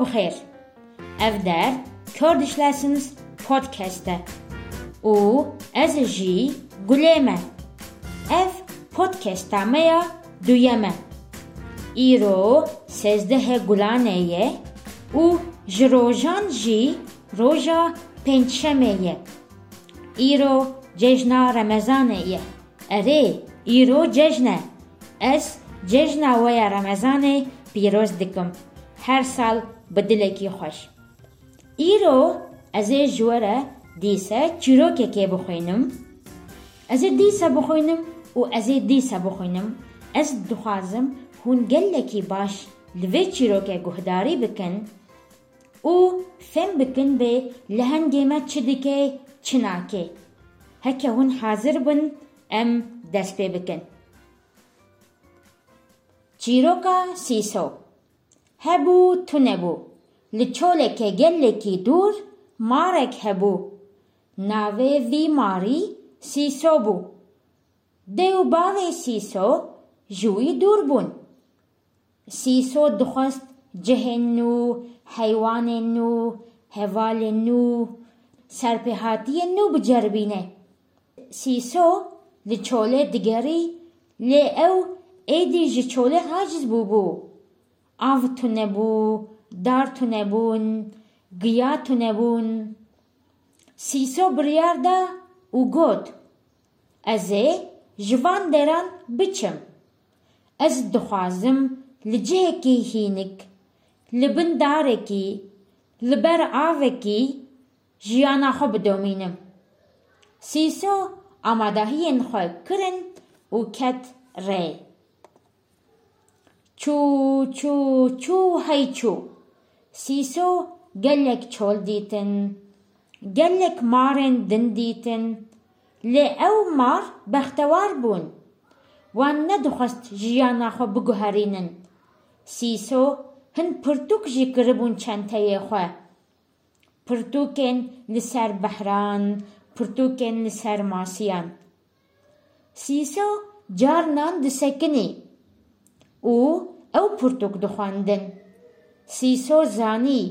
بخێر ئەف دەر Kurdish Lessons پۆدکەستە و ئەز ژی گولێمە ئەف پۆدکەستامەیە دوویەمە ئیرۆ سێزدەهە گولانەیە و ji roja pênçşemê ye îro cejna remezanê ye erê îro cejn e ez cejna we ya remezanê pîroz هر سال به دلکی خوش. ایرو از ای جوره دیسه چیرو که که بخوینم. از دیسه بخوینم و از دیسه بخوینم. از دخوازم هون گلکی باش لوی چیرو که گهداری بکن. او فهم بکن به لحن گیمه چی دیکه چناکه هکه هون حاضر بن ام دست بکن. چیروکا سیسو. هبو تو بو لچوله که گله کی دور مارک هبو. ناوه وی ماری سیسو بو. دیو باوی سیسو جوی دور بون. سیسو دخست جهن نو حیوان نو هوال نو. سرپهاتی نو بجربینه. سیسو لچوله دگری لی او ایدی جچوله حاجز بو بو. Av tunebû dar tunebûn giya tunebûn sîso biryar da û got ez ê deran biçim. Ez dixwazim li cihekî hînik li bin darekî li ber avekî jiyana xwe bidomînim. Sîso amadehiyên xwe kirin û ket تشو تشو تشو هاي تشو سيسو قالك تشول ديتن قالك مارن دن ديتن لأو مار بختوار بون. وان ندخست جيانا خو بقهرينن سيسو هن برتوك جي قربون چانتاي خو. برتوكن لسر بحران برتوكن لسر ماسيان سيسو جارنان دسكني و أو پورتۆک دەخواندن سیسۆ زانی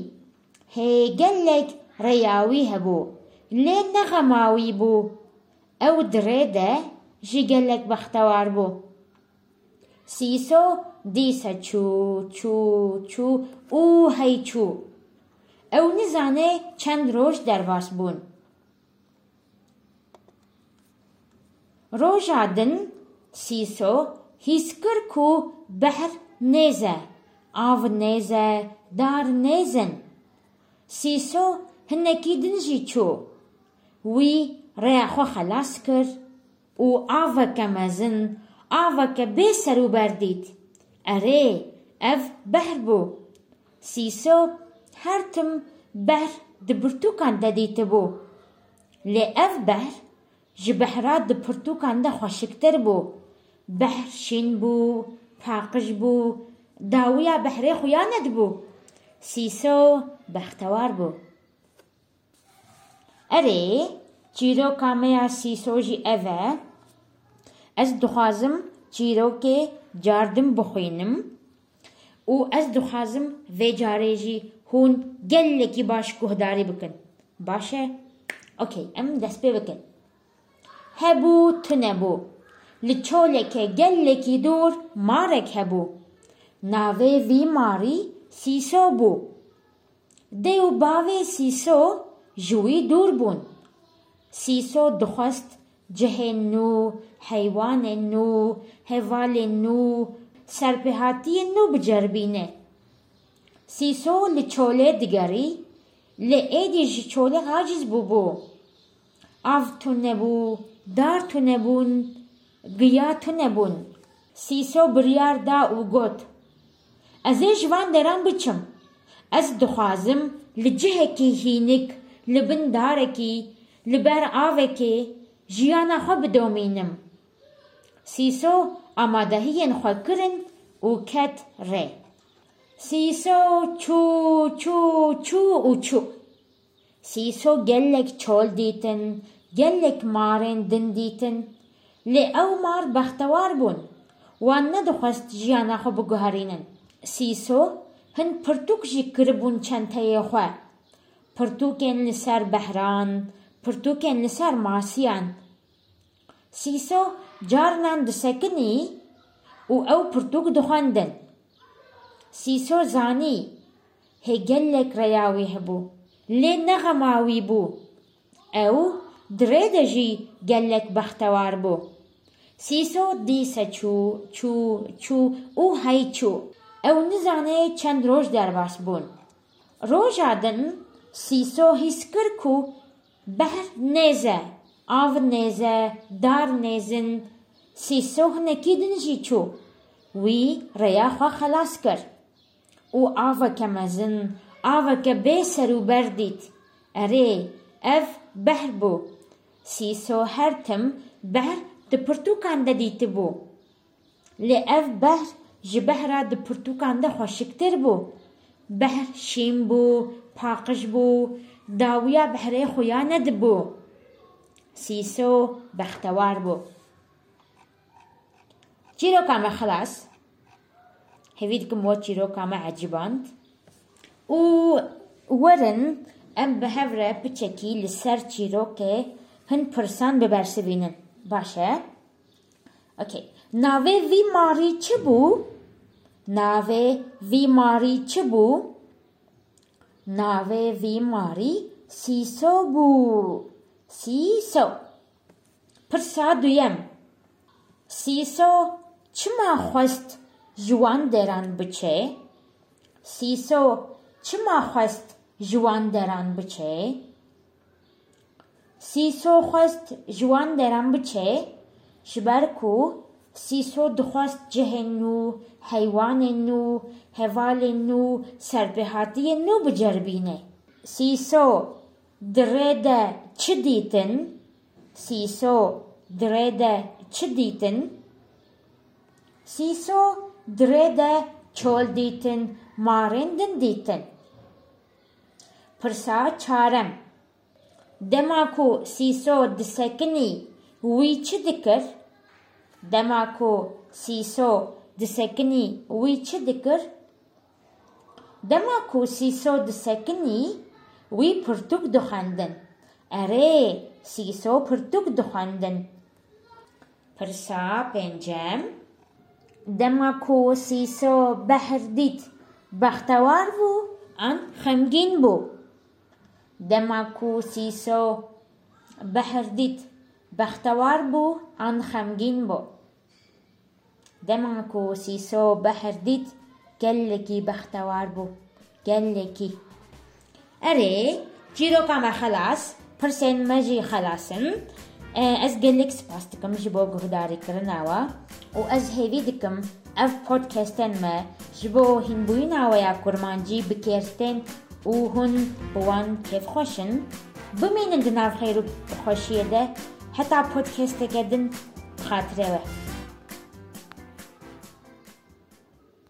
هێگەلێک ڕێیاوی هەبوو لێ نەغەماوی بوو. ئەو درێدە ژیگەلێک بەختەوار بوو. سیسۆ دیسە چوو چوو چوو و هەیچوو ئەو نزانێ چەند ڕۆژ دەرباس بوون. ڕۆژادن سیسۆ هیچ کرک و بەهر neze, avneze, dar nezen. سيسو هنكي دنجي تشو وي رايحو خلاص كر. و آفا كمازن آفا كبيسر وبرديت أري أف بهربو سيسو هرتم بهر دبرتوكان دديتبو لي أف بهر جبهرات دبرتوكان دا خوشكتر بو. بهر شين بو. ҳаққиш бу. Давия баҳре хуянат бу. Сисо бахтавар бу. Аре чирока меа сисожи эве аз духозим чироке ҷардим бихӯним ӯ аз духозим ве ҷарежи ҳун геллеки баш гуҳдарӣ бикин. Баше окей эм даст бе бикин. Ҳебу ту небу لچوله که گل لکی دور ماره که بو۔ ناوه وی ماری سیسو بو۔ دیو باوه سیسو جوی دور بون۔ سیسو دخست جه نو حیوان نو حوال نو سرپهاتی نو بجربی بجربینه سیسو لچوله دگری لئی دی جچوله عاجز بو بو۔ آف تونه بو دار تونه بون۔ گیات نبون سیسو بریار دا او گوت وان ایجوان بچم از دخوازم لجه اکی هینک لبندار کی، اکی لبر آو اکی جیانا خوب دومینم سیسو آمادهین خوب کرن او کت ره سیسو چو چو چو او چو سیسو گلک چول دیتن گلک مارن دندیتن. lê ew mar bextewar bûn wan nedixwest jiyana xwe biguherînin sîso هن پرتوک جی کربون چنتهی خو پرتوکن لسر بهران پرتوکن لسر ماسیان سیسو جارنان دسکنی و او پرتوک دخواندن سیسو زانی هگلک ریاوی هبو لی نغماوی بو او درێدە ژی گەلێک بەختەوار بوو سیسۆ دیسە چوو چوو چوو و هەی چوو ئەو نزانێ چەند ڕۆژ دەرباس بوون ڕۆژادن سیسۆ هیس کرد و بەر نێزە ئاو نێزە دار نێزن سیسۆ هەنێکی دنجی چوو وی ڕێیاخوا خەلاس کرد و ئاوەکە مەزن ئاوەکە بێ سەر و بەردیت ئەرێ ئەف بەر بوو سیسۆ هەرتم بەر di pirtûkan de dîtibû lê ev behr ji behra di pirtûkan de xweşiktir bû behr şîn bû paqij bû dawiya behrê xuya nedibû sîso bextewar bû çîroka me xilas hevî dikim we çîroka me ecîband û werin em bi hev re piçekî li ser çîrokê hin pirsan bibersivînin Բաշե։ Okay. Նավե վի մարի չբու։ Նավե վի մարի չբու։ Նավե վի մարի սիսո բու։ Սիսո։ Փրսադույեմ։ Սիսո չմա խոստ ժուան դերան բչե։ Սիսո չմա խոստ ժուան դերան բչե։ سی سو خواست جوان درم بچه شبر کو سی سو دخواست جهن نو حیوان نو حوال نو سر بحاتی نو بجربینه سی سو دره چه دیتن سی درده چه دیتن سی درده دره چول دیتن مارندن دیتن پرسا چارم دماكو سيسو دسكني ويتش ذكر دماكو سيسو دسكني ويتش ذكر دماكو سيسو دسكني وي برتوك دخاندن أري سيسو برتوك دخاندن برسا بنجام دماكو سيسو بحر ديت بختوار بو عن خمجين بو دمعكو سيسو بحرديت بختواربو عن خمجينبو دمعكو سيسو بحرديت كلكي بختواربو كلكي أري جيرو كما خلاص برسين ماجي خلاصن أز جلك سباستكم جبو غداري از هیوی دکم أف پودکستن ما جبو هنبوينا ويا کرمانجی بکرستن u-hun bu-an keyf xoşin. Bimenin dinav xeyru xoşiyede, heta podcast'e gedin xatireve.